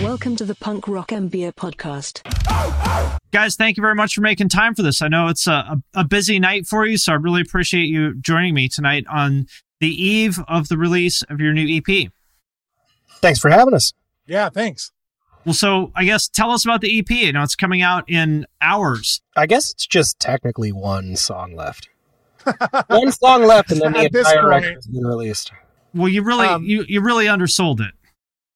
Welcome to the Punk Rock MBA Podcast. Guys, thank you very much for making time for this. I know it's a, a, a busy night for you, so I really appreciate you joining me tonight on the eve of the release of your new EP. Thanks for having us. Yeah, thanks. Well, so I guess tell us about the EP. You know, it's coming out in hours. I guess it's just technically one song left. one song left, and then the this entire record has been released. Well, you really Um, you, you really undersold it.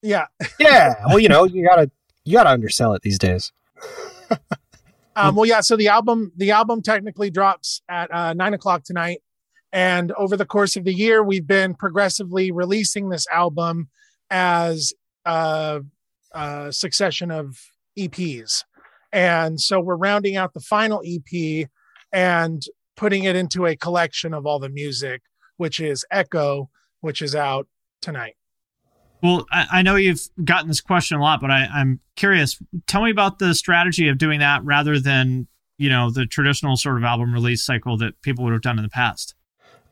Yeah. Yeah, well, you know, you gotta you gotta undersell it these days. Um, well, yeah. So the album, the album technically drops at uh, nine o'clock tonight, and over the course of the year, we've been progressively releasing this album as a, a succession of EPs, and so we're rounding out the final EP and putting it into a collection of all the music, which is Echo, which is out tonight. Well, I, I know you've gotten this question a lot, but I, I'm curious. Tell me about the strategy of doing that rather than you know the traditional sort of album release cycle that people would have done in the past.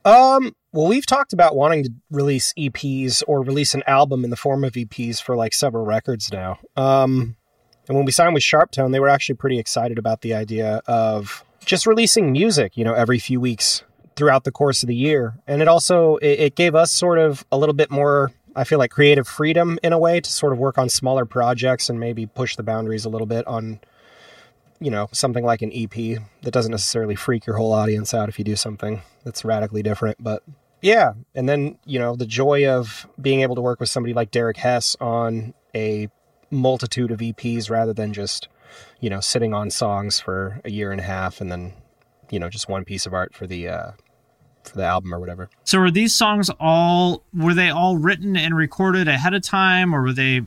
Um, well, we've talked about wanting to release EPs or release an album in the form of EPs for like several records now. Um, and when we signed with SharpTone, they were actually pretty excited about the idea of just releasing music, you know, every few weeks throughout the course of the year. And it also it, it gave us sort of a little bit more, I feel like, creative freedom in a way to sort of work on smaller projects and maybe push the boundaries a little bit on you know, something like an EP that doesn't necessarily freak your whole audience out if you do something that's radically different. But yeah, and then, you know, the joy of being able to work with somebody like Derek Hess on a multitude of EPs rather than just, you know, sitting on songs for a year and a half and then, you know, just one piece of art for the uh for the album or whatever. So were these songs all were they all written and recorded ahead of time, or were they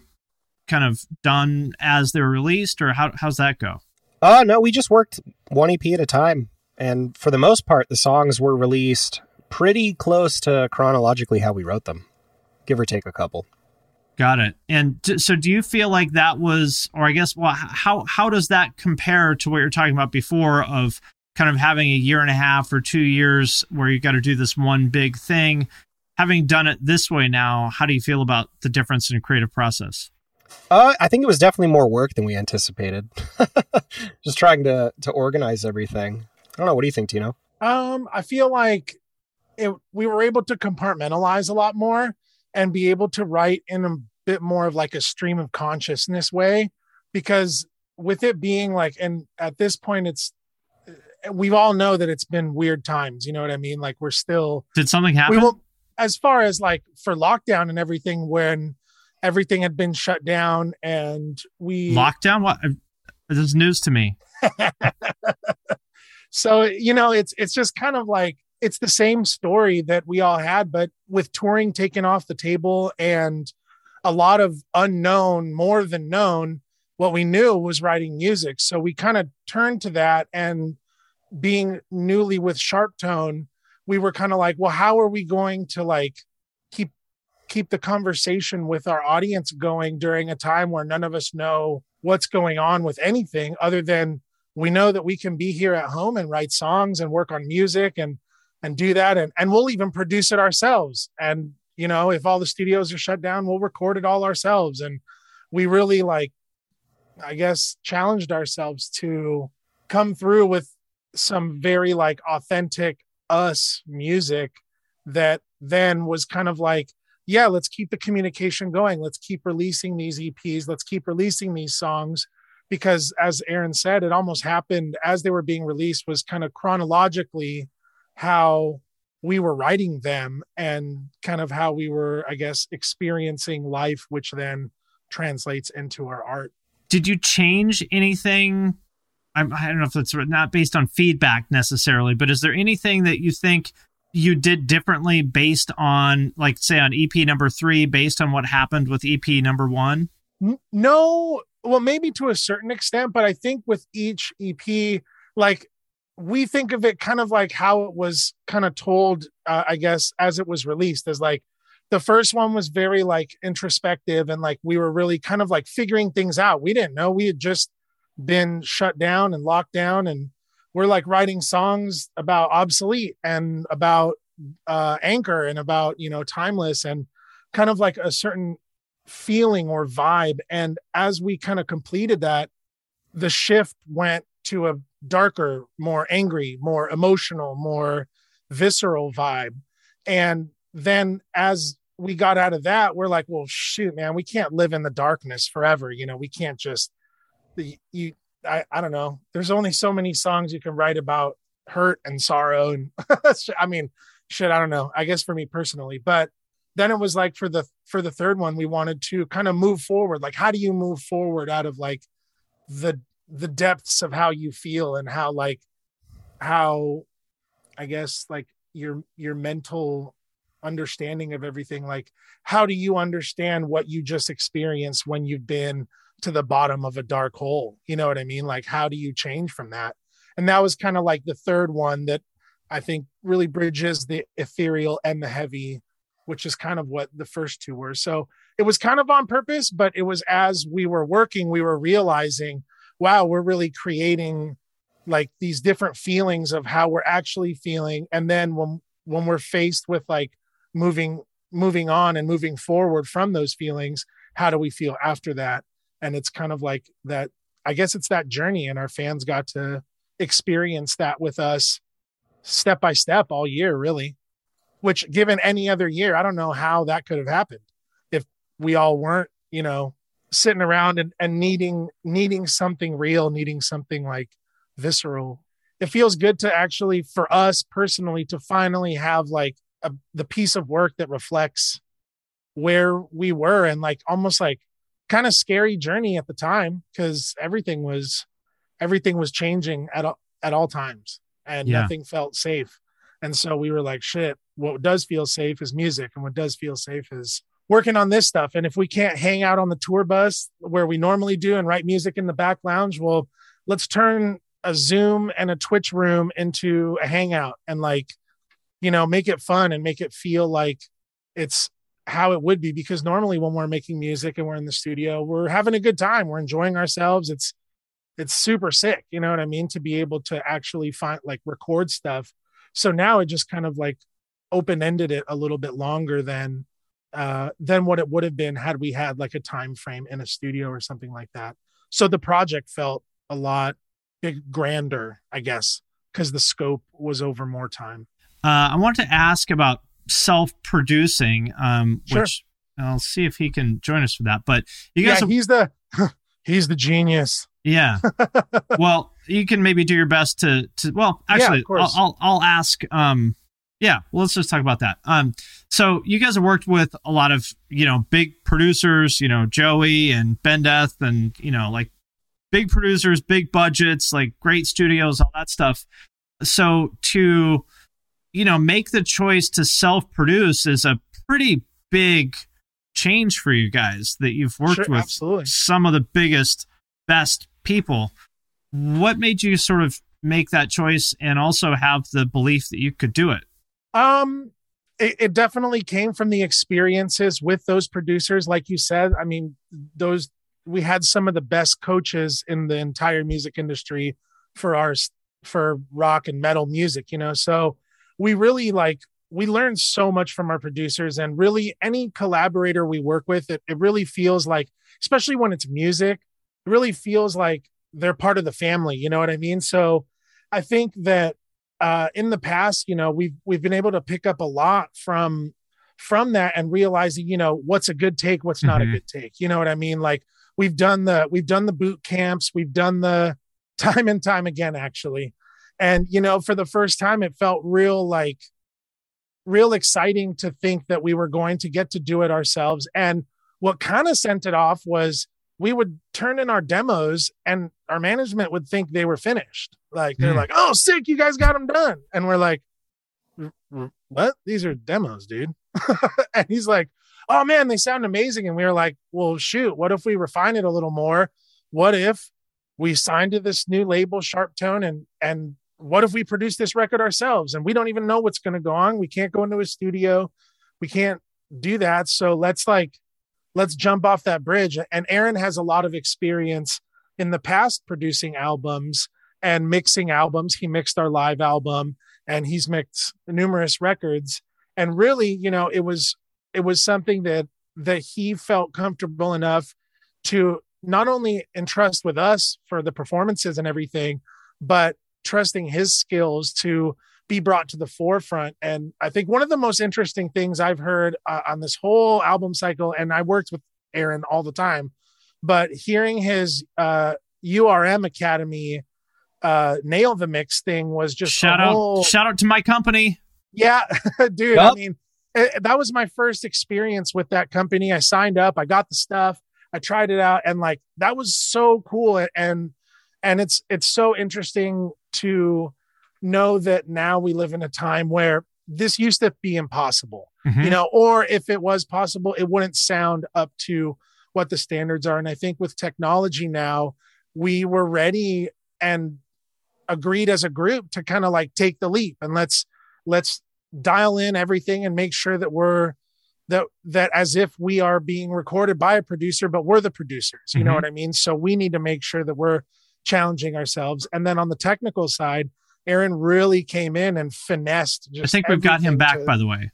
kind of done as they were released, or how how's that go? Uh no, we just worked one EP at a time. And for the most part, the songs were released pretty close to chronologically how we wrote them, give or take a couple. Got it. And d- so, do you feel like that was, or I guess, well, how how does that compare to what you're talking about before of kind of having a year and a half or two years where you got to do this one big thing? Having done it this way now, how do you feel about the difference in creative process? Uh, I think it was definitely more work than we anticipated. Just trying to to organize everything. I don't know. What do you think, Tino? Um, I feel like it, we were able to compartmentalize a lot more and be able to write in a bit more of like a stream of consciousness way because with it being like and at this point it's we all know that it's been weird times you know what i mean like we're still Did something happen? we will as far as like for lockdown and everything when everything had been shut down and we Lockdown? What? Uh, this is news to me. so you know it's it's just kind of like it's the same story that we all had but with touring taken off the table and a lot of unknown more than known what we knew was writing music so we kind of turned to that and being newly with SharpTone we were kind of like well how are we going to like keep keep the conversation with our audience going during a time where none of us know what's going on with anything other than we know that we can be here at home and write songs and work on music and and do that and and we'll even produce it ourselves. And you know if all the studios are shut down we'll record it all ourselves. And we really like i guess challenged ourselves to come through with some very like authentic us music that then was kind of like yeah let's keep the communication going. Let's keep releasing these eps let's keep releasing these songs because as aaron said it almost happened as they were being released was kind of chronologically how we were writing them and kind of how we were i guess experiencing life which then translates into our art. Did you change anything I don't know if it's not based on feedback necessarily, but is there anything that you think you did differently based on, like, say, on EP number three, based on what happened with EP number one? No, well, maybe to a certain extent, but I think with each EP, like, we think of it kind of like how it was kind of told, uh, I guess, as it was released, as like the first one was very like introspective and like we were really kind of like figuring things out. We didn't know. We had just been shut down and locked down and we're like writing songs about obsolete and about uh anchor and about you know timeless and kind of like a certain feeling or vibe. And as we kind of completed that the shift went to a darker more angry more emotional more visceral vibe. And then as we got out of that we're like well shoot man we can't live in the darkness forever you know? We can't just you I, I don't know. There's only so many songs you can write about hurt and sorrow and i mean shit i don't know. I guess for me personally but then it was like for the for the third one we wanted to kind of move forward. Like how do you move forward out of like the the depths of how you feel and how like how i guess like your your mental understanding of everything? Like how do you understand what you just experienced when you've been to the bottom of a dark hole. You know what I mean? Like, how do you change from that? And that was kind of like the third one that I think really bridges the ethereal and the heavy, which is kind of what the first two were. So it was kind of on purpose, but it was as we were working, we were realizing, wow, we're really creating like these different feelings of how we're actually feeling. And then when when we're faced with like moving moving on and moving forward from those feelings, how do we feel after that? And it's kind of like that i guess it's that journey and our fans got to experience that with us step by step all year really which given any other year i don't know how that could have happened if we all weren't you know sitting around and, and needing needing something real needing something like visceral. It feels good to actually for us personally to finally have like a, the piece of work that reflects where we were and like almost like kind of scary journey at the time because everything was everything was changing at all, at all times and yeah. nothing felt safe. And so we were like, shit, what does feel safe is music. And what does feel safe is working on this stuff. And if we can't hang out on the tour bus where we normally do and write music in the back lounge, well, let's turn a Zoom and a Twitch room into a hangout and like, you know, make it fun and make it feel like it's how it would be because normally when we're making music and we're in the studio we're having a good time. We're enjoying ourselves. It's it's super sick you know what i mean to be able to actually find like record stuff. So now it just kind of like open ended it a little bit longer than uh than what it would have been had we had like a time frame in a studio or something like that. So the project felt a lot big grander i guess because the scope was over more time. Uh, I want to ask about self-producing, um, sure. which I'll see if he can join us for that. But you guys, yeah, he's the he's the genius. Yeah. well, you can maybe do your best to to. Well, actually, yeah, I'll, I'll, I'll ask. Um, yeah, well, let's just talk about that. Um, so you guys have worked with a lot of you know big producers, you know Joey and Bendeth, and you know like big producers, big budgets, like great studios, all that stuff. So to you know, make the choice to self produce is a pretty big change for you guys that you've worked sure, with absolutely. some of the biggest, best people. What made you sort of make that choice and also have the belief that you could do it? Um, it, it, definitely came from the experiences with those producers. Like you said, I mean, those we had some of the best coaches in the entire music industry for our for rock and metal music, you know. So we really like we learn so much from our producers and really any collaborator we work with it, it really feels like especially when it's music it really feels like they're part of the family you know what i mean so I think that uh, in the past, you know, we've we've been able to pick up a lot from from that and realizing, you know, what's a good take, what's not Mhm. a good take. You know what I mean? Like we've done the we've done the boot camps, we've done the time and time again, actually. And you know, for the first time, it felt real like real exciting to think that we were going to get to do it ourselves. And what kind of sent it off was we would turn in our demos and our management would think they were finished. Like they're Hmm. like, "Oh, sick, you guys got them done," and we're like, "R- r- "What? These are demos, dude." and he's like, "Oh man, they sound amazing." And we were like, "Well, shoot, what if we refine it a little more? What if we signed to this new label, SharpTone, and and what if we produce this record ourselves? And we don't even know what's going to go on. We can't go into a studio, we can't do that. So let's like." let's jump off that bridge. And Aaron has a lot of experience in the past producing albums and mixing albums. He mixed our live album and he's mixed numerous records. And really, you know, it was it was something that that he felt comfortable enough to not only entrust with us for the performances and everything, but trusting his skills to be brought to the forefront. And I think one of the most interesting things I've heard uh, on this whole album cycle, and I worked with Aaron all the time, but hearing his uh, URM Academy uh, nail the mix thing was just a shout out shout out to my company. yeah, dude. I mean, it, that was my first experience with that company. I signed up, I got the stuff, I tried it out, and like that was so cool. And and it's it's so interesting to know that now we live in a time where this used to be impossible, Mhm. you know, or if it was possible, it wouldn't sound up to what the standards are. And I think with technology now, we were ready and agreed as a group to kind of like take the leap and let's let's dial in everything and make sure that we're that that as if we are being recorded by a producer but we're the producers you know Mhm. what i mean so we need to make sure that we're challenging ourselves and then on the technical side aaron really came in and finessed I think we've got him back, to- by the way.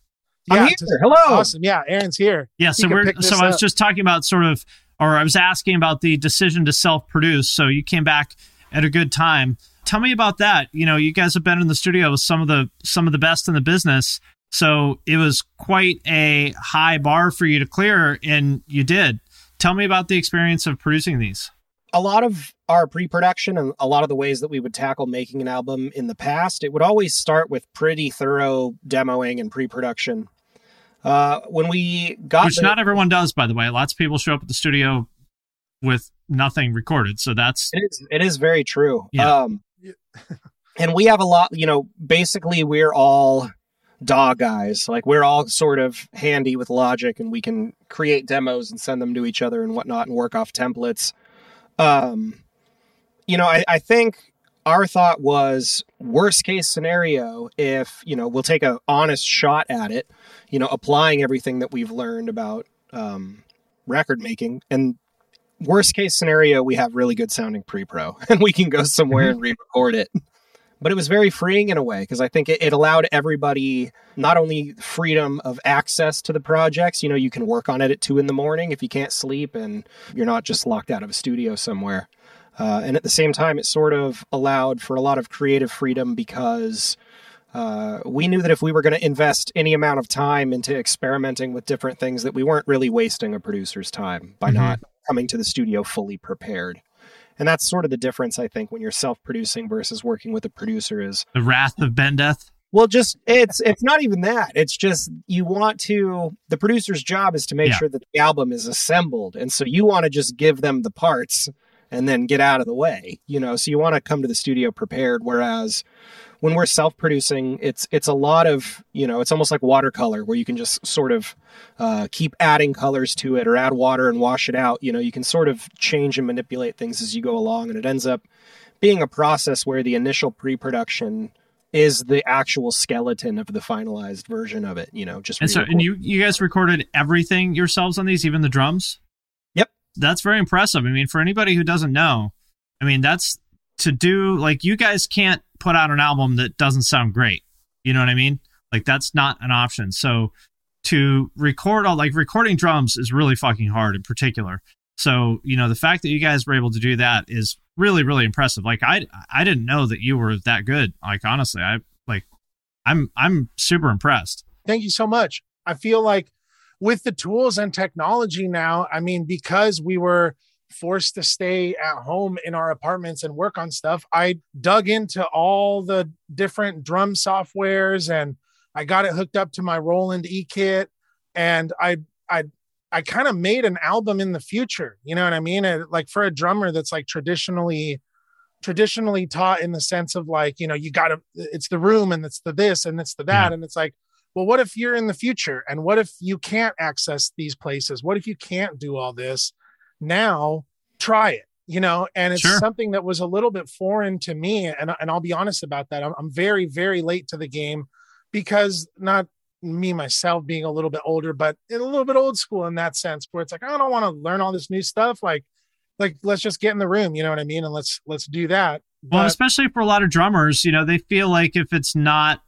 yeah, I'm here. to- Hello. awesome yeah aaron's here Yeah, so can we're pick this so I was up. just talking about sort of or I was asking about the decision to self-produce. So you came back at a good time. Tell me about that. You know, you guys have been in the studio with some of the some of the best in the business. So it was quite a high bar for you to clear and you did. Tell me about the experience of producing these. A lot of our pre-production and a lot of the ways that we would tackle making an album in the past, it would always start with pretty thorough demoing and pre-production. Uh, when we got Which the- not everyone does, by the way. Lots of people show up at the studio with nothing recorded. So that's It is. It is very true. Yeah. Um, and we have a lot. You know, basically, we're all DAW guys. Like we're all sort of handy with Logic, and we can create demos and send them to each other and whatnot, and work off templates. Um, you know, I, I think our thought was worst case scenario if you know we'll take a honest shot at it. You know, applying everything that we've learned about um, record making and worst case scenario, we have really good sounding pre pro and we can go somewhere and re record it. But it was very freeing in a way because I think it, it allowed everybody not only freedom of access to the projects, you know, you can work on it at two in the morning if you can't sleep and you're not just locked out of a studio somewhere. Uh, and at the same time, it sort of allowed for a lot of creative freedom because uh, we knew that if we were going to invest any amount of time into experimenting with different things, that we weren't really wasting a producer's time by Mhm. not coming to the studio fully prepared. And that's sort of the difference, I think, when you're self-producing versus working with a producer. Is the wrath of Bendeth. well, just it's it's not even that. It's just you want to. The producer's job is to make Yeah. sure that the album is assembled, and so you want to just give them the parts and then get out of the way. You know, so you want to come to the studio prepared. Whereas when we're self-producing, it's it's a lot of you know, it's almost like watercolor where you can just sort of uh, keep adding colors to it or add water and wash it out. You know, you can sort of change and manipulate things as you go along, and it ends up being a process where the initial pre-production is the actual skeleton of the finalized version of it. You know, just And so, and you you guys recorded everything yourselves on these, even the drums. That's very impressive. I mean, for anybody who doesn't know, I mean, that's to do like you guys can't put out an album that doesn't sound great. You know what I mean? Like that's not an option. So to record all like recording drums is really fucking hard in particular. So, you know, the fact that you guys were able to do that is really really impressive. Like I I didn't know that you were that good. Like honestly, I like I'm I'm super impressed. Thank you so much. I feel like with the tools and technology now, I mean, because we were forced to stay at home in our apartments and work on stuff, I dug into all the different drum softwares and I got it hooked up to my Roland E kit and I I I kind of made an album in the future. You know what I mean? It, like for a drummer that's like traditionally traditionally taught in the sense of like, you know, you got to it's the room and it's the this and it's the that yeah. and it's like well, what if you're in the future? And what if you can't access these places? What if you can't do all this? Now, try it, you know? And it's sure. something that was a little bit foreign to me. And, and I'll be honest about that. I'm, I'm very, very late to the game because not me myself being a little bit older, but a little bit old school in that sense, where it's like, I don't want to learn all this new stuff. Like, like let's just get in the room, you know what I mean? And let's let's do that. But, well, especially for a lot of drummers, you know, they feel like if it's not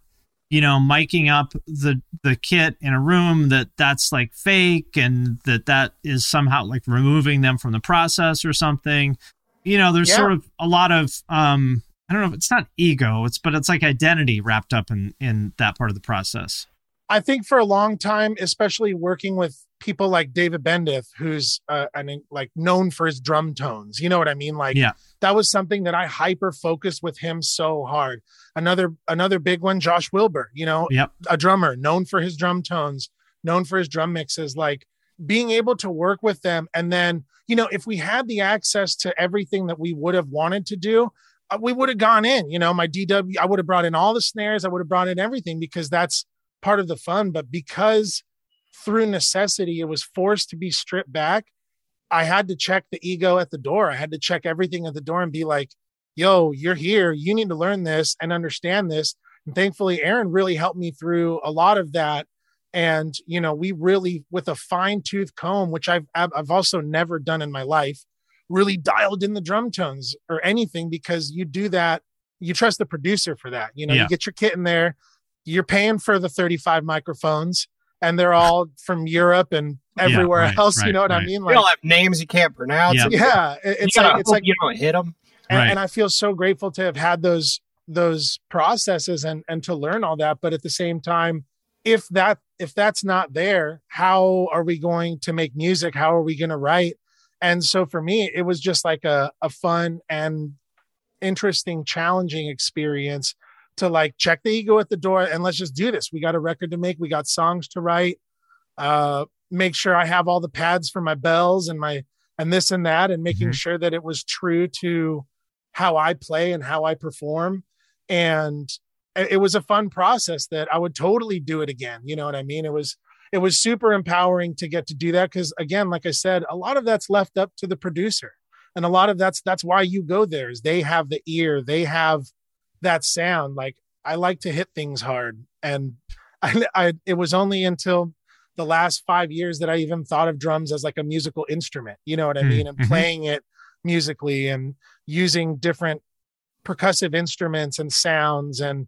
you know miking up the the kit in a room that that's like fake and that that is somehow like removing them from the process or something you know there's yeah. sort of a lot of um i don't know if it's not ego it's but it's like identity wrapped up in in that part of the process i think for a long time especially working with people like David Bendeth, who's uh, an, like known for his drum tones. You know what I mean? Like, yeah. That was something that I hyper focused with him so hard. Another another big one, Josh Wilbur. You know, yep. a drummer known for his drum tones, known for his drum mixes. Like being able to work with them, and then you know, if we had the access to everything that we would have wanted to do. Uh, we would have gone in, you know, my DW, I would have brought in all the snares. I would have brought in everything because that's part of the fun. But because through necessity, it was forced to be stripped back. I had to check the ego at the door. I had to check everything at the door and be like, yo, you're here. You need to learn this and understand this. And thankfully, Aaron really helped me through a lot of that. And, you know, we really, with a fine tooth comb, which I've, I've also never done in my life, really dialed in the drum tones or anything because you do that. You trust the producer for that. You know, yeah. you get your kit in there, you're paying for the 35 microphones and they're all from Europe and everywhere yeah, right, else. Right, you know what right. I mean? Like, they all have names you can't pronounce. Yeah, yeah it's like it's like you don't hit them. And, and I feel so grateful to have had those those processes and and to learn all that. But at the same time, if that if that's not there, how are we going to make music? How are we going to write? And so for me, it was just like a, a fun and interesting, challenging experience to like check the ego at the door and let's just do this. We got a record to make, we got songs to write. Uh, make sure I have all the pads for my bells and my and this and that, and making mm-hmm. sure that it was true to how I play and how I perform. And it was a fun process that I would totally do it again. You know what I mean? It was it was super empowering to get to do that because again, like I said, a lot of that's left up to the producer. And a lot of that's that's why you go there is they have the ear, they have that sound. Like I like to hit things hard, and I, I it was only until the last five years that I even thought of drums as like a musical instrument. You know what I hmm, mean? And mm-hmm. playing it musically and using different percussive instruments and sounds and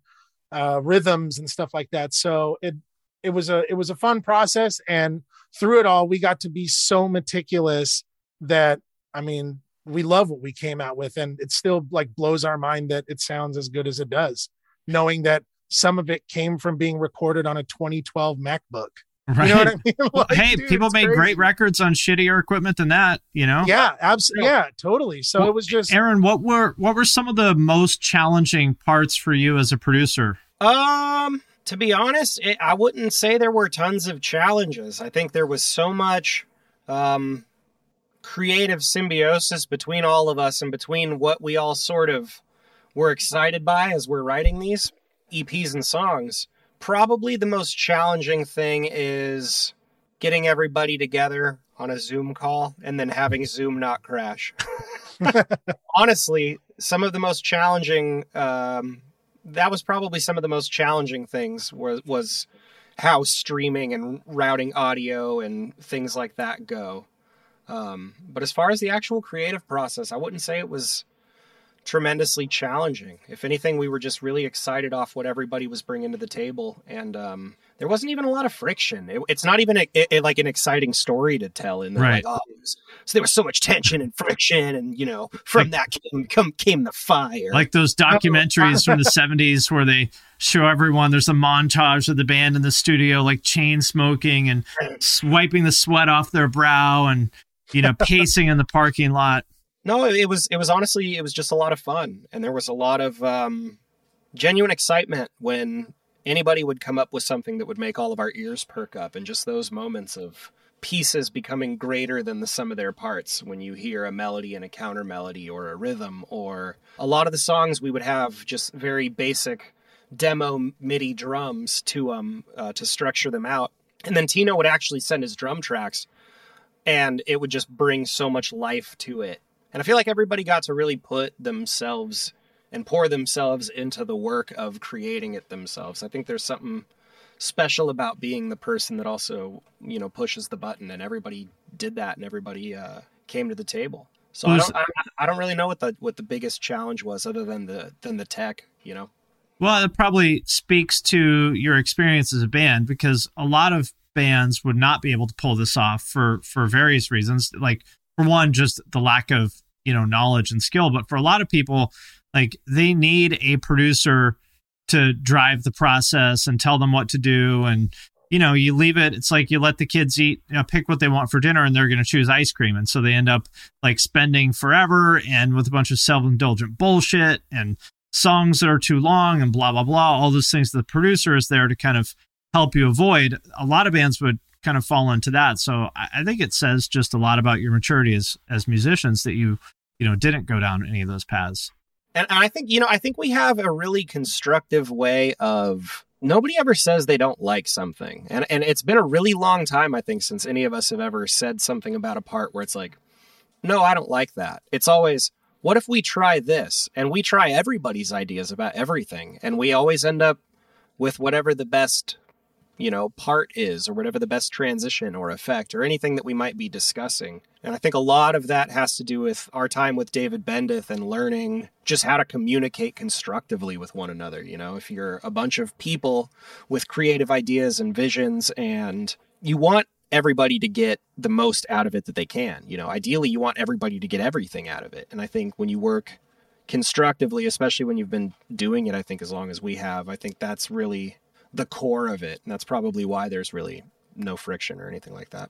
uh, rhythms and stuff like that. So it it was a it was a fun process, and through it all, we got to be so meticulous that I mean, we love what we came out with and it still like blows our mind that it sounds as good as it does knowing that some of it came from being recorded on a 2012 macbook Right. You know what I mean? Like, hey, dude, people made crazy. great records on shittier equipment than that, you know? Yeah, absolutely. Yeah, totally. So well, it was just Aaron, what were what were some of the most challenging parts for you as a producer? Um, to be honest, it, I wouldn't say there were tons of challenges. I think there was so much um creative symbiosis between all of us and between what we all sort of were excited by as we're writing these EPs and songs. Probably the most challenging thing is getting everybody together on a Zoom call and then having Zoom not crash. Honestly, some of the most challenging um, that was probably some of the most challenging things was was how streaming and routing audio and things like that go. Um, but as far as the actual creative process, I wouldn't say it was tremendously challenging. If anything, we were just really excited off what everybody was bringing to the table, and um, there wasn't even a lot of friction. It, it's not even a, it, like an exciting story to tell. And right. like, oh, was, so there was so much tension and friction, and you know, from like, that came come, came the fire. Like those documentaries from the '70s where they show everyone. There's a montage of the band in the studio, like chain smoking and wiping the sweat off their brow, and you know, pacing in the parking lot. No, it was it was honestly it was just a lot of fun, and there was a lot of um, genuine excitement when anybody would come up with something that would make all of our ears perk up, and just those moments of pieces becoming greater than the sum of their parts when you hear a melody and a counter melody or a rhythm or a lot of the songs we would have just very basic demo MIDI drums to um uh, to structure them out, and then Tino would actually send his drum tracks, and it would just bring so much life to it and I feel like everybody got to really put themselves and pour themselves into the work of creating it themselves. I think there's something special about being the person that also, you know, pushes the button and everybody did that and everybody uh, came to the table. So I don't, I, I don't really know what the what the biggest challenge was other than the than the tech, you know. Well, it probably speaks to your experience as a band because a lot of bands would not be able to pull this off for for various reasons. Like for one, just the lack of you know knowledge and skill. But for a lot of people like they need a producer to drive the process and tell them what to do. And you know you leave it it's like you let the kids eat you know, pick what they want for dinner and they're going to choose ice cream. And so they end up like spending forever and with a bunch of self-indulgent bullshit and songs that are too long and blah blah blah all those things the producer is there to kind of help you avoid. A lot of bands would kind of fall into that. So i, I think it says just a lot about your maturity as as musicians that you you know didn't go down any of those paths. And i think you know i think we have a really constructive way of nobody ever says they don't like something. And and it's been a really long time i think since any of us have ever said something about a part where it's like no i don't like that. It's always what if we try this? And we try everybody's ideas about everything. And we always end up with whatever the best you know, part is or whatever the best transition or effect or anything that we might be discussing. And I think a lot of that has to do with our time with David Bendeth and learning just how to communicate constructively with one another. You know, if you're a bunch of people with creative ideas and visions and you want everybody to get the most out of it that they can. You know, ideally you want everybody to get everything out of it. And I think when you work constructively, especially when you've been doing it, I think as long as we have, I think that's really the core of it. And that's probably why there's really no friction or anything like that.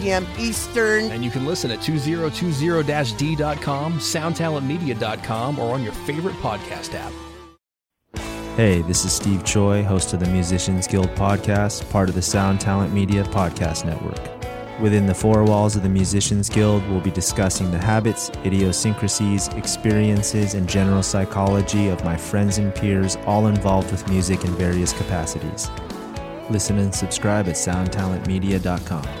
Eastern. And you can listen at 2020-d.com, soundtalentmedia.com, or on your favorite podcast app. Hey, this is Steve Choi, host of the Musicians Guild podcast, part of the Sound Talent Media Podcast Network. Within the four walls of the Musicians Guild, we'll be discussing the habits, idiosyncrasies, experiences, and general psychology of my friends and peers, all involved with music in various capacities. Listen and subscribe at soundtalentmedia.com.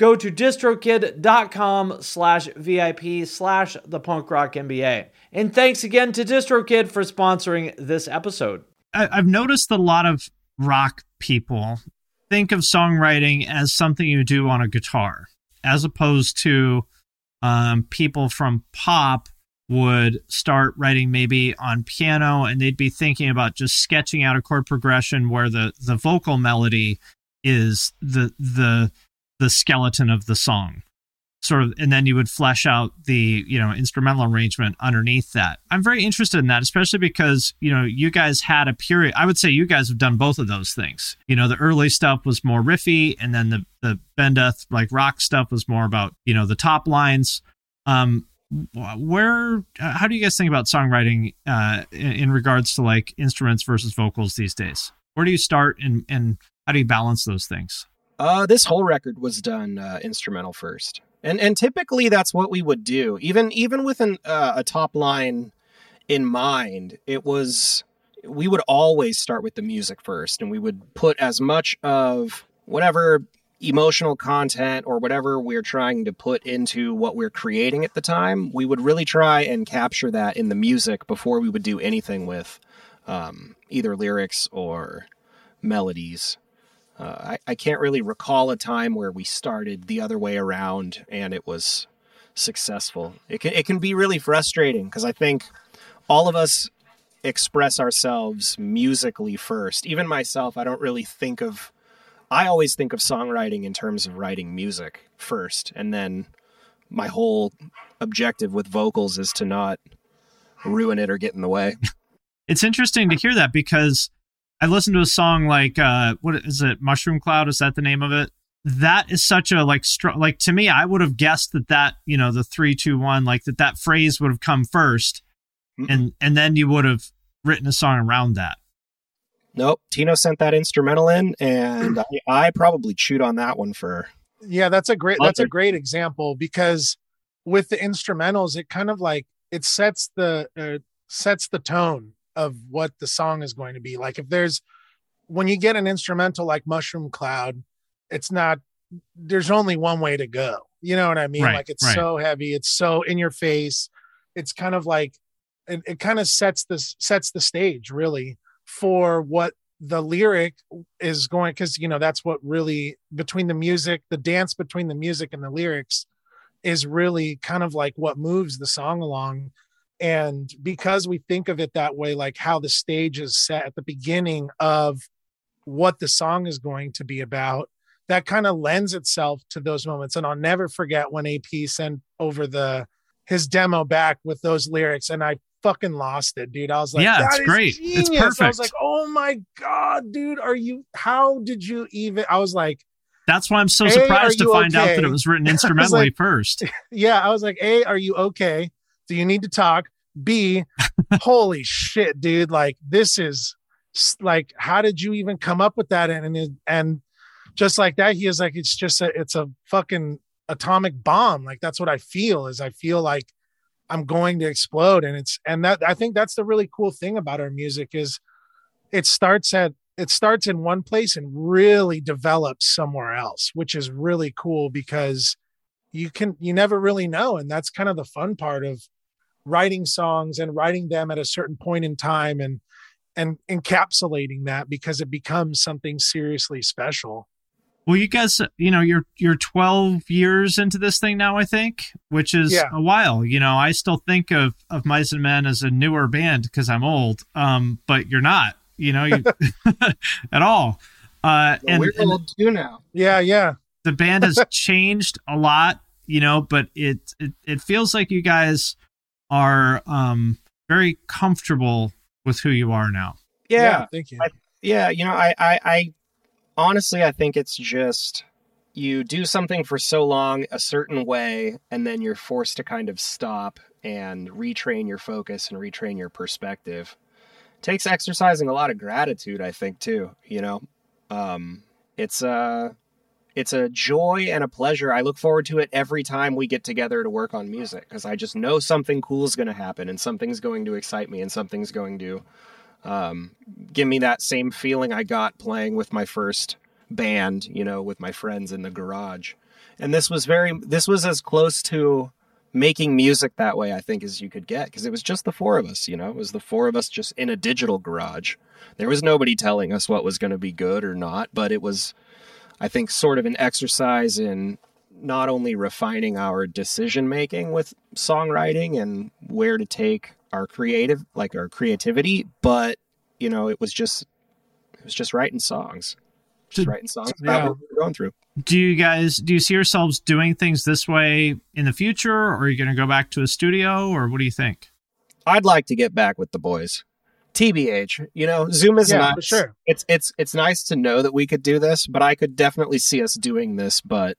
go to distrokid.com slash VIP slash the punk rock MBA. And thanks again to DistroKid for sponsoring this episode. I've noticed a lot of rock people think of songwriting as something you do on a guitar, as opposed to um, people from pop would start writing maybe on piano and they'd be thinking about just sketching out a chord progression where the the vocal melody is the the the skeleton of the song. Sort of and then you would flesh out the you know instrumental arrangement underneath that. I'm very interested in that especially because you know you guys had a period i would say you guys have done both of those things. You know the early stuff was more riffy and then the the Bendeth like rock stuff was more about you know the top lines. Um where uh, how do you guys think about songwriting uh in, in regards to like instruments versus vocals these days? Where do you start and and how do you balance those things uh, this whole record was done uh, instrumental first. And and typically that's what we would do. Even even with an, uh, a top line in mind it was we would always start with the music first and we would put as much of whatever emotional content or whatever we're trying to put into what we're creating at the time we would really try and capture that in the music before we would do anything with um, either lyrics or melodies uh, I, I can't really recall a time where we started the other way around and it was successful. It can it can be really frustrating because I think all of us express ourselves musically first. Even myself, I don't really think of I always think of songwriting in terms of writing music first and then my whole objective with vocals is to not ruin it or get in the way. It's interesting to hear that because I listened to a song like uh what is it Mushroom Cloud is that the name of it? That is such a like str- like to me I would have guessed that that you know the three two one like that that phrase would have come 1st and and then you would have written a song around that. Nope, Tino sent that instrumental in, and I, I probably chewed on that one for. Yeah, that's a great that's a great example because with the instrumentals, it kind of like it sets the uh, sets the tone of what the song is going to be. Like if there's when you get an instrumental like Mushroom Cloud, it's not there's only one way to go. You know what I mean? Right, like it's right. so heavy, it's so in your face. It's kind of like it, it kind of sets this sets the stage really for what the lyric is going because you know that's what really between the music the dance between the music and the lyrics is really kind of like what moves the song along and because we think of it that way like how the stage is set at the beginning of what the song is going to be about that kind of lends itself to those moments and i'll never forget when ap sent over the his demo back with those lyrics and i fucking lost it dude i was like Yeah, it's "That is great. It's genius." i was like oh my god dude are you how did you even i was like That's why I'm so surprised to find out that it was written I was instrumentally like- first. yeah, I was like, A, are you okay? Do you need to talk? B, holy shit, dude. Like, this is like, how did you even come up with that? And, and, and just like that, he is like, it's just a, it's a fucking atomic bomb. Like, that's what I feel is I feel like I'm going to explode. And it's, and that, I think that's the really cool thing about our music is it starts at, it starts in one place and really develops somewhere else, which is really cool because you can you never really know and that's kind of the fun part of writing songs and writing them at a certain point in time and and encapsulating that because it becomes something seriously special Well, you guys, you know, you're you're 12 years into this thing now, I think, which is Yeah. a while. You know, I still think of of Mice and Men as a newer band because I'm old. Um, but you're not, you know, you at all. Uh, Well, and, we're and old too now. yeah yeah the band has changed a lot, you know, but it, it it feels like you guys are um very comfortable with who you are now. Yeah, thank you I- yeah. You know, I, I, I honestly, I think it's just you do something for so long a certain way, and then you're forced to kind of stop and retrain your focus and retrain your perspective. takes exercising a lot of gratitude, I think, too. You know, um, it's a it's a joy and a pleasure. I look forward to it every time we get together to work on music because I just know something cool is going to happen and something's going to excite me and something's going to um, give me that same feeling I got playing with my first band, you know, with my friends in the garage. And this was very, this was as close to making music that way, I think, as you could get because it was just the four of us, you know, it was the four of us just in a digital garage. There was nobody telling us what was going to be good or not, but it was, I think, sort of an exercise in not only refining our decision making with songwriting and where to take our creative like our creativity but you know it was just it was just writing songs just writing songs about Yeah. what we were going through Do you guys do you see yourselves doing things this way in the future, or are you going to go back to a studio, or what do you think? i'd like to get back with the boys tbh you know zoom is Yeah, nice sure. it's it's it's nice to know that we could do this but i could definitely see us doing this but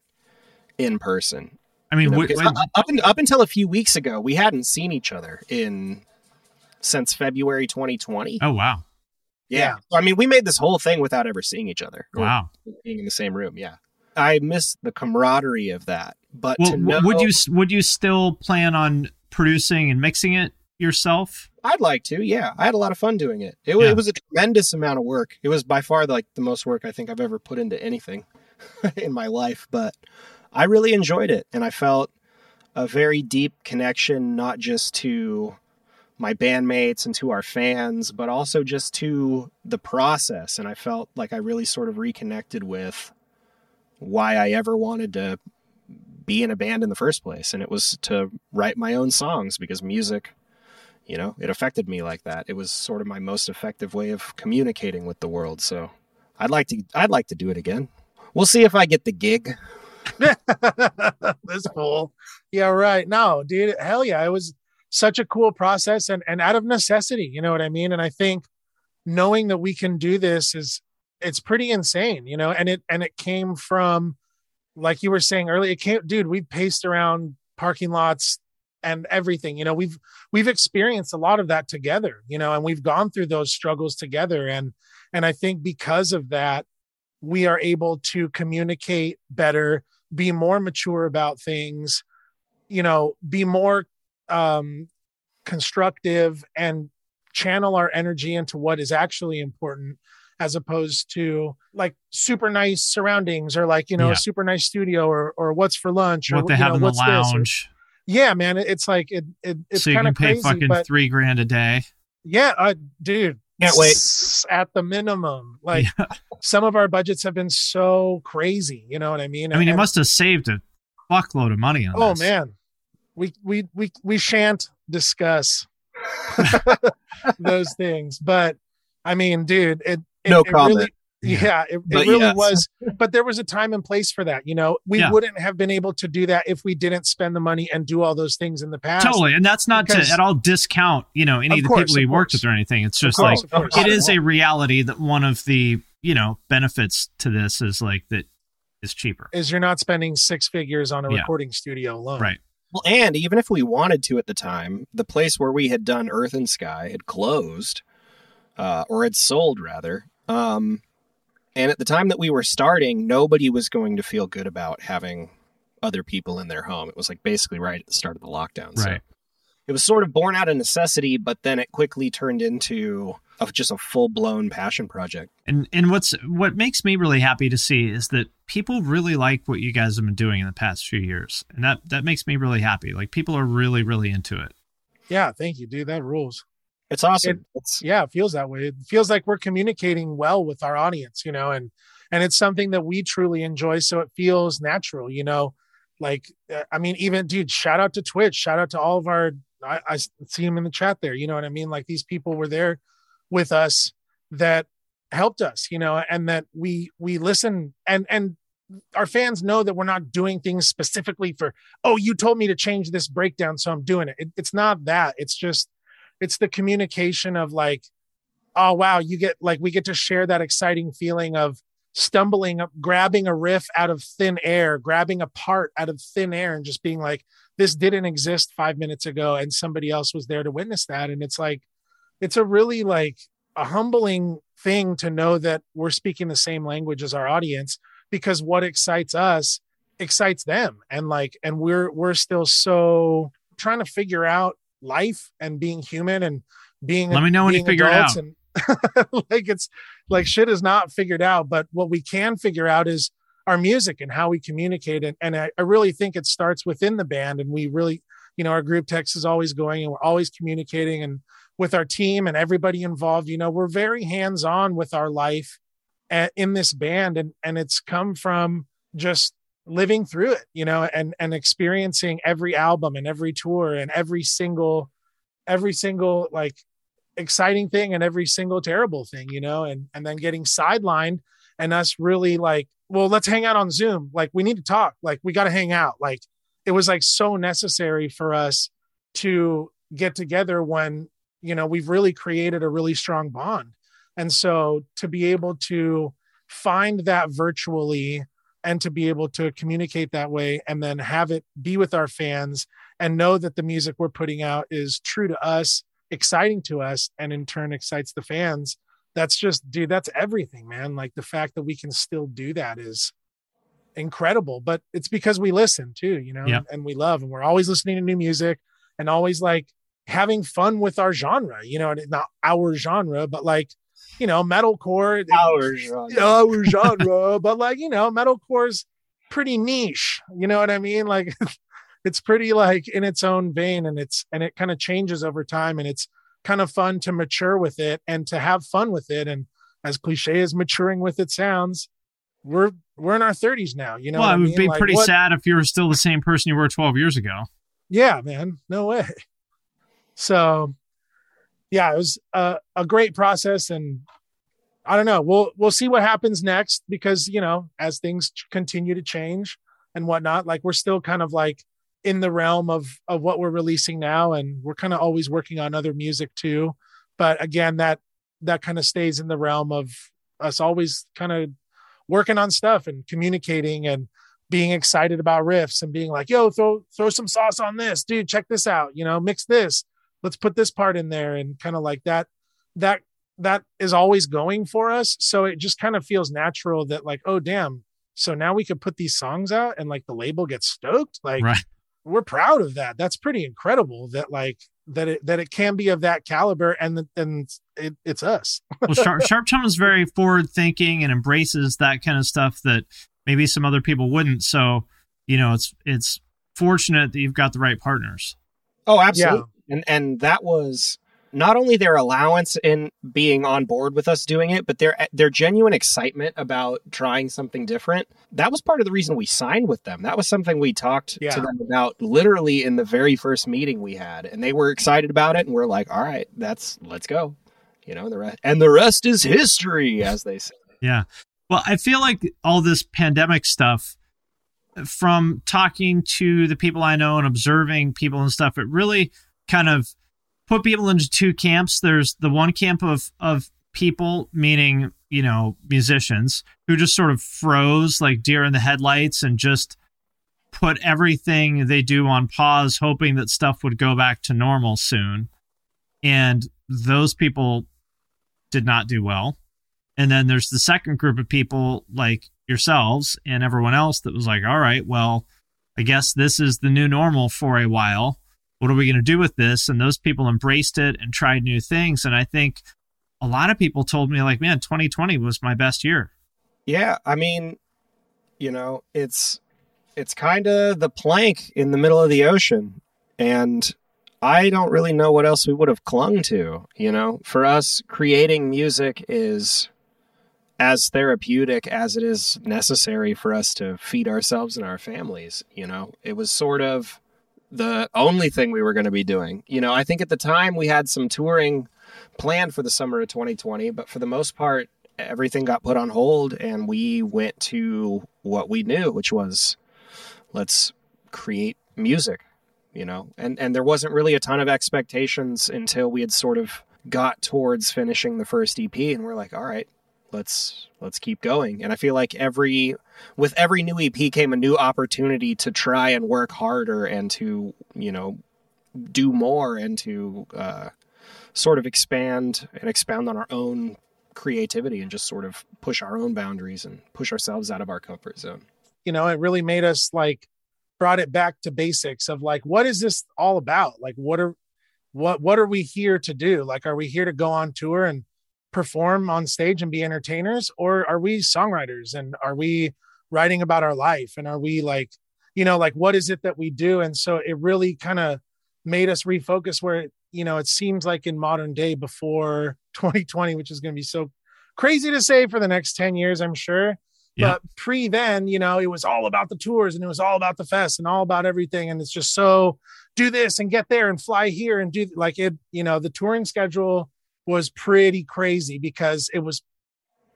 in person I mean, You know, wh- because when- up, up, up until a few weeks ago we hadn't seen each other in since february 2020 oh wow, Yeah. So, I mean, we made this whole thing without ever seeing each other. wow. Being in the same room. Yeah. I miss the camaraderie of that. But Well, to know, would you would you still plan on producing and mixing it yourself? I'd like to. Yeah. I had a lot of fun doing it. It, Yeah. it was a tremendous amount of work. It was by far like the most work I think I've ever put into anything in my life. But I really enjoyed it. And I felt a very deep connection, not just to my bandmates and to our fans, but also just to the process. And I felt like I really sort of reconnected with why I ever wanted to be in a band in the first place. And it was to write my own songs because music, you know, it affected me like that. It was sort of my most effective way of communicating with the world. So I'd like to, I'd like to do it again. We'll see if I get the gig. this fool. Yeah, right. No, dude, hell yeah. It was such a cool process and, and out of necessity, you know what I mean? And I think knowing that we can do this is it's pretty insane, you know, and it and it came from like you were saying earlier, it came dude, we paced around parking lots and everything, you know, we've we've experienced a lot of that together, you know, and we've gone through those struggles together. And and I think because of that, we are able to communicate better, be more mature about things, you know, be more um, constructive and channel our energy into what is actually important as opposed to like super nice surroundings or like you know Yeah. a super nice studio or or what's for lunch or What they you have know, in the lounge, yeah man it- it's like it, it it's so you kind can of pay crazy fucking but three grand a day. yeah, uh, dude. Can't wait. At the minimum, like Yeah. some of our budgets have been so crazy. You know what I mean? I mean, you must have saved a fuckload of money on this. Oh this. man, we we we we shan't discuss those things, but I mean, dude, it, it No it comment. Really, yeah, it, it really yes. was. But there was a time and place for that. You know, we Yeah. wouldn't have been able to do that if we didn't spend the money and do all those things in the past. Totally, and that's not Because- to at all discount you know any Of of the course, people we worked course. with or anything. It's just course, like it is a reality that one of the you know benefits to this is like that is cheaper. Is you're not spending six figures on a Yeah. recording studio alone. Right. Well, and even if we wanted to at the time, the place where we had done Earth and Sky had closed, uh, or had sold rather. Um, and at the time that we were starting, nobody was going to feel good about having other people in their home. It was like basically right at the start of the lockdown. So Right. it was sort of born out of necessity, but then it quickly turned into of just a full blown passion project. And and what's what makes me really happy to see is that people really like what you guys have been doing in the past few years, and that that makes me really happy. Like people are really really into it. Yeah, thank you, dude. That rules. It's awesome. it's yeah it feels that way. It feels like we're communicating well with our audience you know and and it's something that we truly enjoy so it feels natural you know? Like uh, i mean even dude shout out to twitch. Shout out to all of our I, I see them in the chat there you know what i mean? Like these people were there with us that helped us you know and that we we listen and and our fans know that we're not doing things specifically for oh you told me to change this breakdown so i'm doing it, it it's not that. It's just it's the communication of like oh wow you get like we get to share that exciting feeling of stumbling up, grabbing a riff out of thin air, grabbing a part out of thin air, and just being like, this didn't exist five minutes ago, and somebody else was there to witness that. And it's like, it's a really like a humbling thing to know that we're speaking the same language as our audience because what excites us excites them and like and we're we're still so trying to figure out life and being human and being let me know when you figure it out. and like it's like shit is not figured out but what we can figure out is our music and how we communicate. And, and I, I really think it starts within the band and we really you know our group text is always going and we're always communicating and with our team and everybody involved. You know we're very hands on with our life eh, in this band and and it's come from just living through it you know and and experiencing every album and every tour and every single every single like exciting thing and every single terrible thing you know and and then getting sidelined and us really like well let's hang out on zoom. Like we need to talk. Like we got to hang out. Like it was like so necessary for us to get together when you know we've really created a really strong bond. And so to be able to find that virtually and to be able to communicate that way and then have it be with our fans and know that the music we're putting out is true to us exciting to us and in turn excites the fans. That's just dude that's everything man. Like the fact that we can still do that is incredible but it's because we listen too you know and we love and we're always listening to new music and always like having fun with our genre you know not our genre but like you know metalcore our genre. our genre but like you know metalcore's pretty niche you know what i mean? Like it's pretty like in its own vein and it's and it kind of changes over time and it's kind of fun to mature with it and to have fun with it and as cliche as maturing with it sounds we're we're in our 30s now you know well it would mean? be like, pretty what, sad if you were still the same person you were 12 years ago. Yeah man no way. So yeah it was a, a great process and i don't know. We'll we'll see what happens next because you know as things continue to change and whatnot like we're still kind of like in the realm of of what we're releasing now and we're kind of always working on other music too. But again that that kind of stays in the realm of us always kind of working on stuff and communicating and being excited about riffs and being like yo throw throw some sauce on this. Dude check this out. You know mix this let's put this part in there and kind of like that that that is always going for us so it just kind of feels natural that like oh damn so now we could put these songs out and like the label gets stoked like right we're proud of that. That's pretty incredible that like that it that it can be of that caliber and and it, it's us. well, Sharp, Sharp Tone is very forward thinking and embraces that kind of stuff that maybe some other people wouldn't. So you know, it's it's fortunate that you've got the right partners. Oh, absolutely. Yeah. And and that was not only their allowance in being on board with us doing it, but their their genuine excitement about trying something different. That was part of the reason we signed with them. That was something we talked yeah. to them about literally in the very first meeting we had, and they were excited about it. And we're like, "All right, that's let's go," you know. The rest and the rest is history, as they say. Yeah. Well, I feel like all this pandemic stuff, from talking to the people I know and observing people and stuff, it really kind of put people into two camps. There's the one camp of of people, meaning you know musicians, who just sort of froze like deer in the headlights and just put everything they do on pause, hoping that stuff would go back to normal soon. And those people did not do well. And then there's the second group of people like yourselves and everyone else that was like, all right, well, I guess this is the new normal for a while what are we going to do with this? And those people embraced it and tried new things. And I think a lot of people told me, like, man, 2020 was my best year. Yeah. I mean, you know, it's, it's kind of the plank in the middle of the ocean. And I don't really know what else we would have clung to. You know, for us, creating music is as therapeutic as it is necessary for us to feed ourselves and our families. You know, it was sort of the only thing we were going to be doing. You know, I think at the time we had some touring planned for the summer of 2020, but for the most part, everything got put on hold and we went to what we knew, which was let's create music, you know. And and there wasn't really a ton of expectations until we had sort of got towards finishing the first EP and we're like, all right, let's let's keep going. And I feel like every with every new EP came a new opportunity to try and work harder and to you know do more and to uh, sort of expand and expound on our own creativity and just sort of push our own boundaries and push ourselves out of our comfort zone. You know, it really made us like brought it back to basics of like what is this all about? Like what are what what are we here to do? Like are we here to go on tour and perform on stage and be entertainers or are we songwriters and are we writing about our life and are we like you know like what is it that we do and so it really kind of made us refocus where you know it seems like in modern day before 2020 which is going to be so crazy to say for the next 10 years i'm sure yeah. but pre then you know it was all about the tours and it was all about the fest and all about everything and it's just so do this and get there and fly here and do like it you know the touring schedule was pretty crazy because it was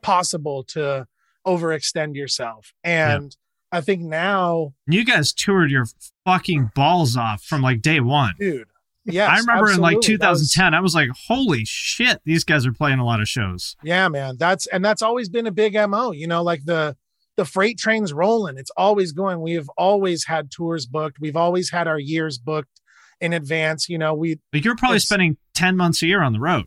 possible to overextend yourself and yeah. i think now you guys toured your fucking balls off from like day one dude yeah, I remember absolutely. in like 2010, was, I was like, "Holy shit, these guys are playing a lot of shows." Yeah, man. That's and that's always been a big mo. You know, like the the freight train's rolling. It's always going. We have always had tours booked. We've always had our years booked in advance. You know, we. But you're probably spending 10 months a year on the road.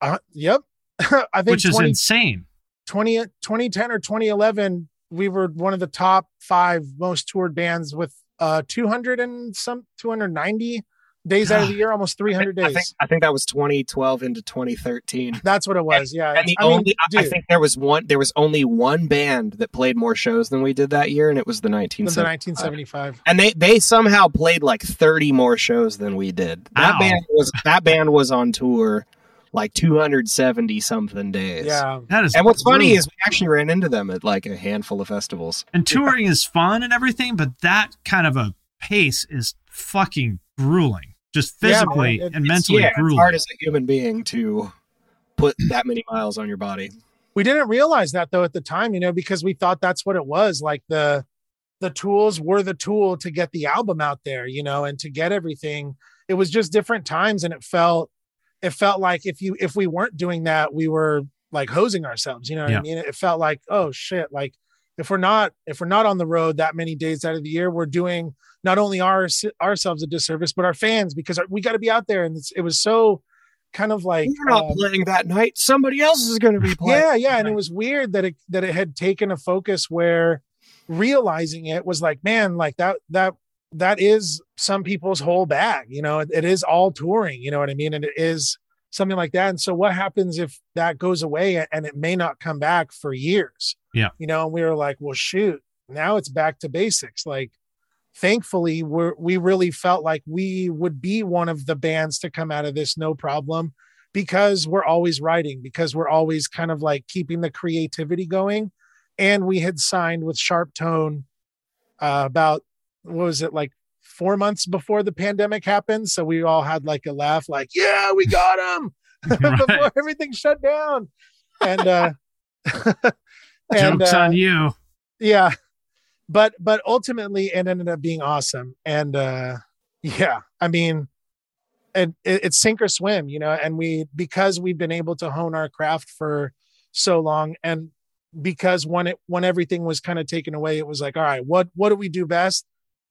Uh, yep. I think which is 20, insane. 20, 2010 or 2011, we were one of the top five most toured bands with uh 200 and some 290 days out of the year, almost 300 days. I think, I think, that was 2012 into 2013. That's what it was. And, yeah. And the I only, mean, I think there was one, there was only one band that played more shows than we did that year. And it was the 1975. The 1975. And they, they somehow played like 30 more shows than we did. That wow. band was, that band was on tour like 270 something days. Yeah. That is and what's brutal. funny is we actually ran into them at like a handful of festivals. And touring is fun and everything, but that kind of a pace is fucking grueling just physically yeah, and mentally yeah, grueling. It's hard as a human being to put that many miles on your body. We didn't realize that though at the time, you know, because we thought that's what it was. Like the the tools were the tool to get the album out there, you know, and to get everything. It was just different times and it felt it felt like if you if we weren't doing that, we were like hosing ourselves, you know what yeah. I mean? It felt like, oh shit, like if we're not if we're not on the road that many days out of the year, we're doing not only our ourselves a disservice, but our fans because we got to be out there. And it was so kind of like we're not um, playing that night. Somebody else is going to be playing. Yeah, yeah. And it was weird that it that it had taken a focus where realizing it was like, man, like that that that is some people's whole bag. You know, it, it is all touring. You know what I mean? And it is something like that. And so what happens if that goes away and it may not come back for years? Yeah. You know, and we were like, well, shoot, now it's back to basics. Like thankfully we we really felt like we would be one of the bands to come out of this no problem because we're always writing because we're always kind of like keeping the creativity going and we had signed with SharpTone uh, about what was it like four months before the pandemic happened? So we all had like a laugh like yeah we got him! Before everything shut down. And uh and, jokes uh, on you. yeah. But but ultimately it ended up being awesome. And uh yeah i mean it, it, it's sink or swim you know? And we because we've been able to hone our craft for so long and because when it when everything was kind of taken away it was like all right what what do we do best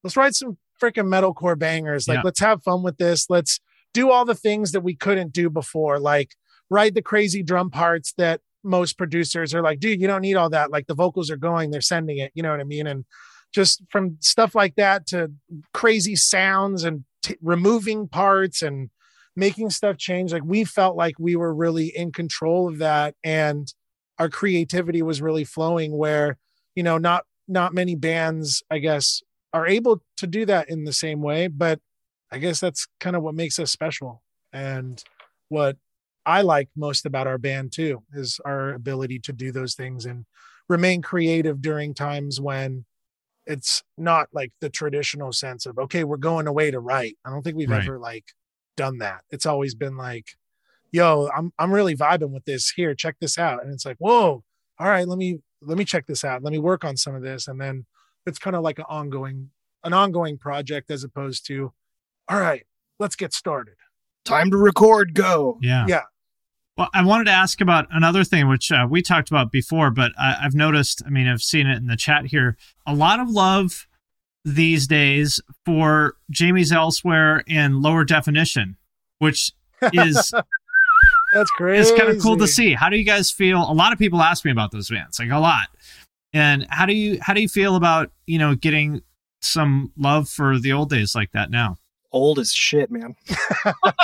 let's write some freaking metalcore bangers like yeah. let's have fun with this let's do all the things that we couldn't do before like write the crazy drum parts that most producers are like, dude, you don't need all that. Like the vocals are going, they're sending it. You know what I mean? And just from stuff like that to crazy sounds and t- removing parts and making stuff change. Like we felt like we were really in control of that, and our creativity was really flowing. Where you know, not not many bands, I guess, are able to do that in the same way. But I guess that's kind of what makes us special. And what I like most about our band too is our ability to do those things and remain creative during times when it's not like the traditional sense of okay we're going away to write. I don't think we've right. ever like done that. It's always been like yo i'm i'm really vibing with this. Here check this out. And it's like whoa all right let me let me check this out. Let me work on some of this. And then it's kind of like an ongoing an ongoing project as opposed to all right let's get started time to record go yeah yeah Well, I wanted to ask about another thing, which uh, we talked about before, but I, I've noticed, I mean, I've seen it in the chat here, a lot of love these days for Jamie's Elsewhere and Lower Definition, which is That's crazy. it's kind of cool to see. How do you guys feel? A lot of people ask me about those bands, like a lot. And how do you how do you feel about you know getting some love for the old days like that now? Old as shit, man.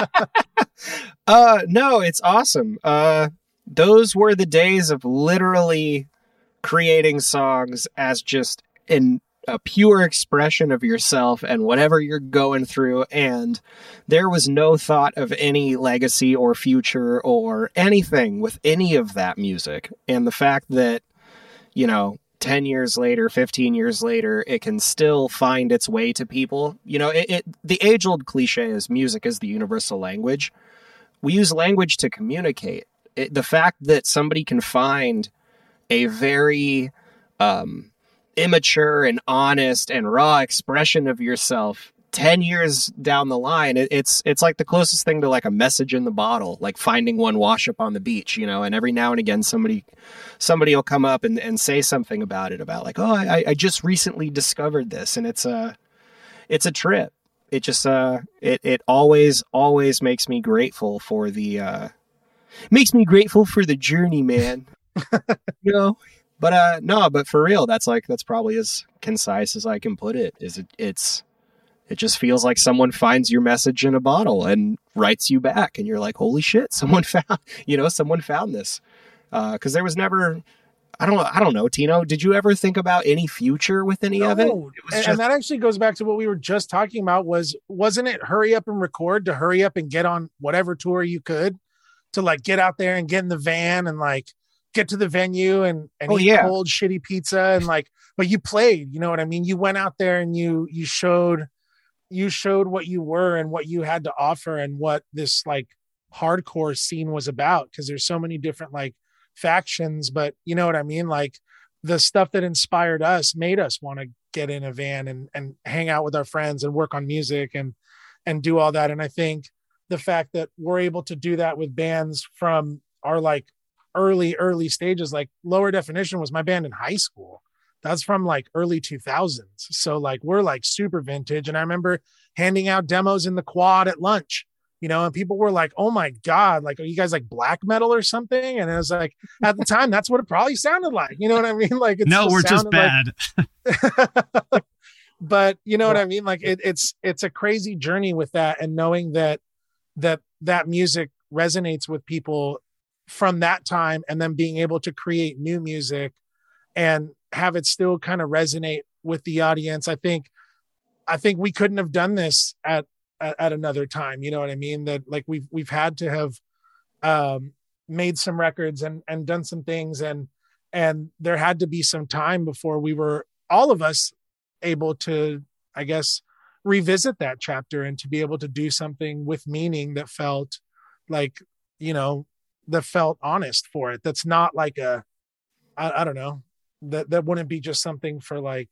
uh no, it's awesome. Uh those were the days of literally creating songs as just an a pure expression of yourself and whatever you're going through and there was no thought of any legacy or future or anything with any of that music and the fact that you know 10 years later 15 years later it can still find its way to people. You know it, it the age old cliche is music is the universal language. We use language to communicate. It, the fact that somebody can find a very um immature and honest and raw expression of yourself 10 years down the line it, it's it's like the closest thing to like a message in the bottle like finding one wash up on the beach you know and every now and again somebody somebody will come up and, and say something about it about like oh I, I just recently discovered this and it's a it's a trip. It just uh it it always always makes me grateful for the uh makes me grateful for the journey man. You know? But uh no but for real that's like that's probably as concise as i can put it is it it's it just feels like someone finds your message in a bottle and writes you back and you're like holy shit someone found you know someone found this. Uh because there was never i don't i don't know tino did you ever think about any future with any of it, it just and that actually goes back to what we were just talking about was wasn't it hurry up and record to hurry up and get on whatever tour you could to like get out there and get in the van and like get to the venue and, and Oh, eat yeah. cold shitty pizza and like but you played you know what i mean? You went out there and you you showed you showed what you were and what you had to offer and what this like hardcore scene was about because there's so many different like factions but you know what i mean? Like the stuff that inspired us made us want to get in a van and and hang out with our friends and work on music and and do all that and i think the fact that we're able to do that with bands from our like early early stages like lower definition was my band in high school that's from like early 2000s so like we're like super vintage and i remember handing out demos in the quad at lunch you know and people were like oh my god like are you guys like black metal or something and it was like at the time that's what it probably sounded like you know what i mean like no, still we're just sounded like- bad. but you know what I mean? Like it, it's it's a crazy journey with that, and knowing that that that music resonates with people from that time, and then being able to create new music and have it still kind of resonate with the audience. I think I think we couldn't have done this at at, at another time. You know what I mean? That like we've we've had to have um, made some records and and done some things and and there had to be some time before we were all of us able to i guess revisit that chapter and to be able to do something with meaning that felt like you know that felt honest for it that's not like a i, I don't know that that wouldn't be just something for like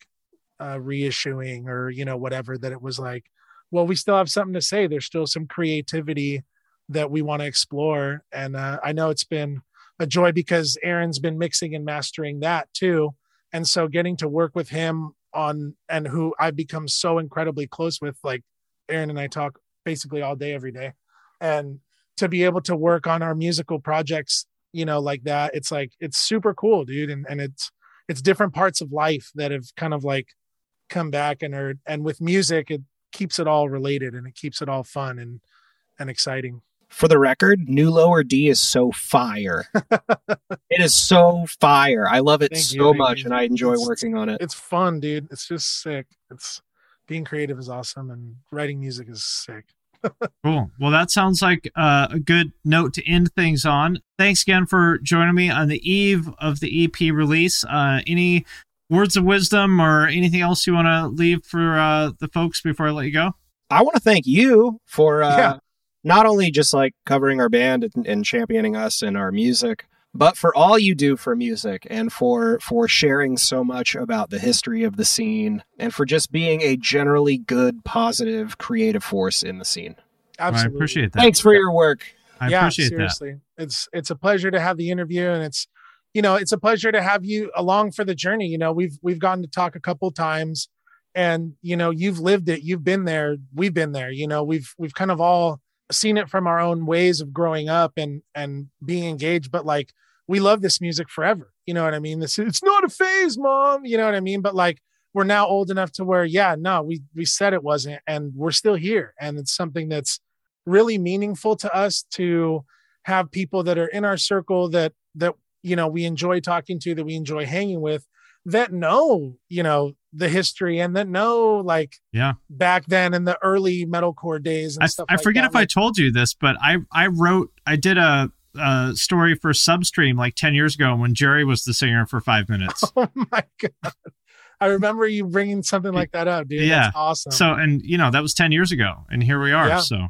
uh reissuing or you know whatever that it was like well we still have something to say. There's still some creativity that we want to explore. And uh, i know it's been a joy because aaron's been mixing and mastering that too. And so getting to work with him on and who I've become so incredibly close with like Aaron and I talk basically all day every day. And to be able to work on our musical projects you know like that it's like it's super cool dude. And and it's it's different parts of life that have kind of like come back and are and with music it keeps it all related and it keeps it all fun and and exciting for the record, New Lower D is so fire. it is so fire. I love it Thank so you, much, you. and I enjoy It's- working on it. it's fun dude it's just sick it's being creative is awesome and writing music is sick Cool. Well, that sounds like uh, a good note to end things on. Thanks again for joining me on the eve of the EP release. Uh, any words of wisdom or anything else you want to leave for uh, the folks before I let you go? I want to thank you for uh, Yeah. not only just like covering our band and, and championing us and our music, but for all you do for music and for for sharing so much about the history of the scene and for just being a generally good, positive, creative force in the scene. I appreciate that. Thanks for your work. I yeah, appreciate seriously. It's it's a pleasure to have the interview and it's you know, it's a pleasure to have you along for the journey. You know, we've we've gotten to talk a couple times and you know, you've lived it, you've been there, we've been there. You know, we've we've kind of all seen it from our own ways of growing up and and being engaged, but like we love this music forever. You know what I mean? This it's not a phase, mom. You know what I mean? But like we're now old enough to where, yeah, no, we we said it wasn't, and we're still here. And it's something that's really meaningful to us to have people that are in our circle that that you know we enjoy talking to, that we enjoy hanging with, that know, you know, the history and that know like yeah back then in the early metalcore days and I, stuff I like forget that. if I told you this, but I I wrote I did a, a story for Substream like ten years ago when Jerry was the singer for five minutes. Oh my god. I remember you bringing something like that up, dude. yeah, That's awesome. So and you know that was ten years ago, and here we are. Yeah. So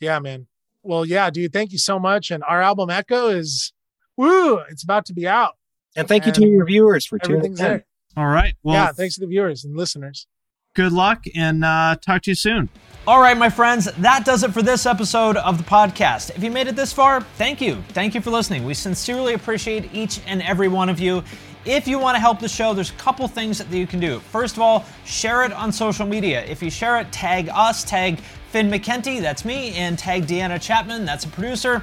Yeah, man. Well, yeah, dude, thank you so much. And our album Echo is woo, it's about to be out. And thank you to your viewers for tuning in. there. all right, well, yeah, thanks to the viewers and listeners. good luck, and uh, talk to you soon. All right, my friends, that does it for this episode of the podcast. If you made it this far, thank you. Thank you for listening. We sincerely appreciate each and every one of you. If you want to help the show, there's a couple things that you can do. First of all, share it on social media. If you share it, tag us, tag Finn McKenty, that's me, and tag Deanna Chapman, that's a producer.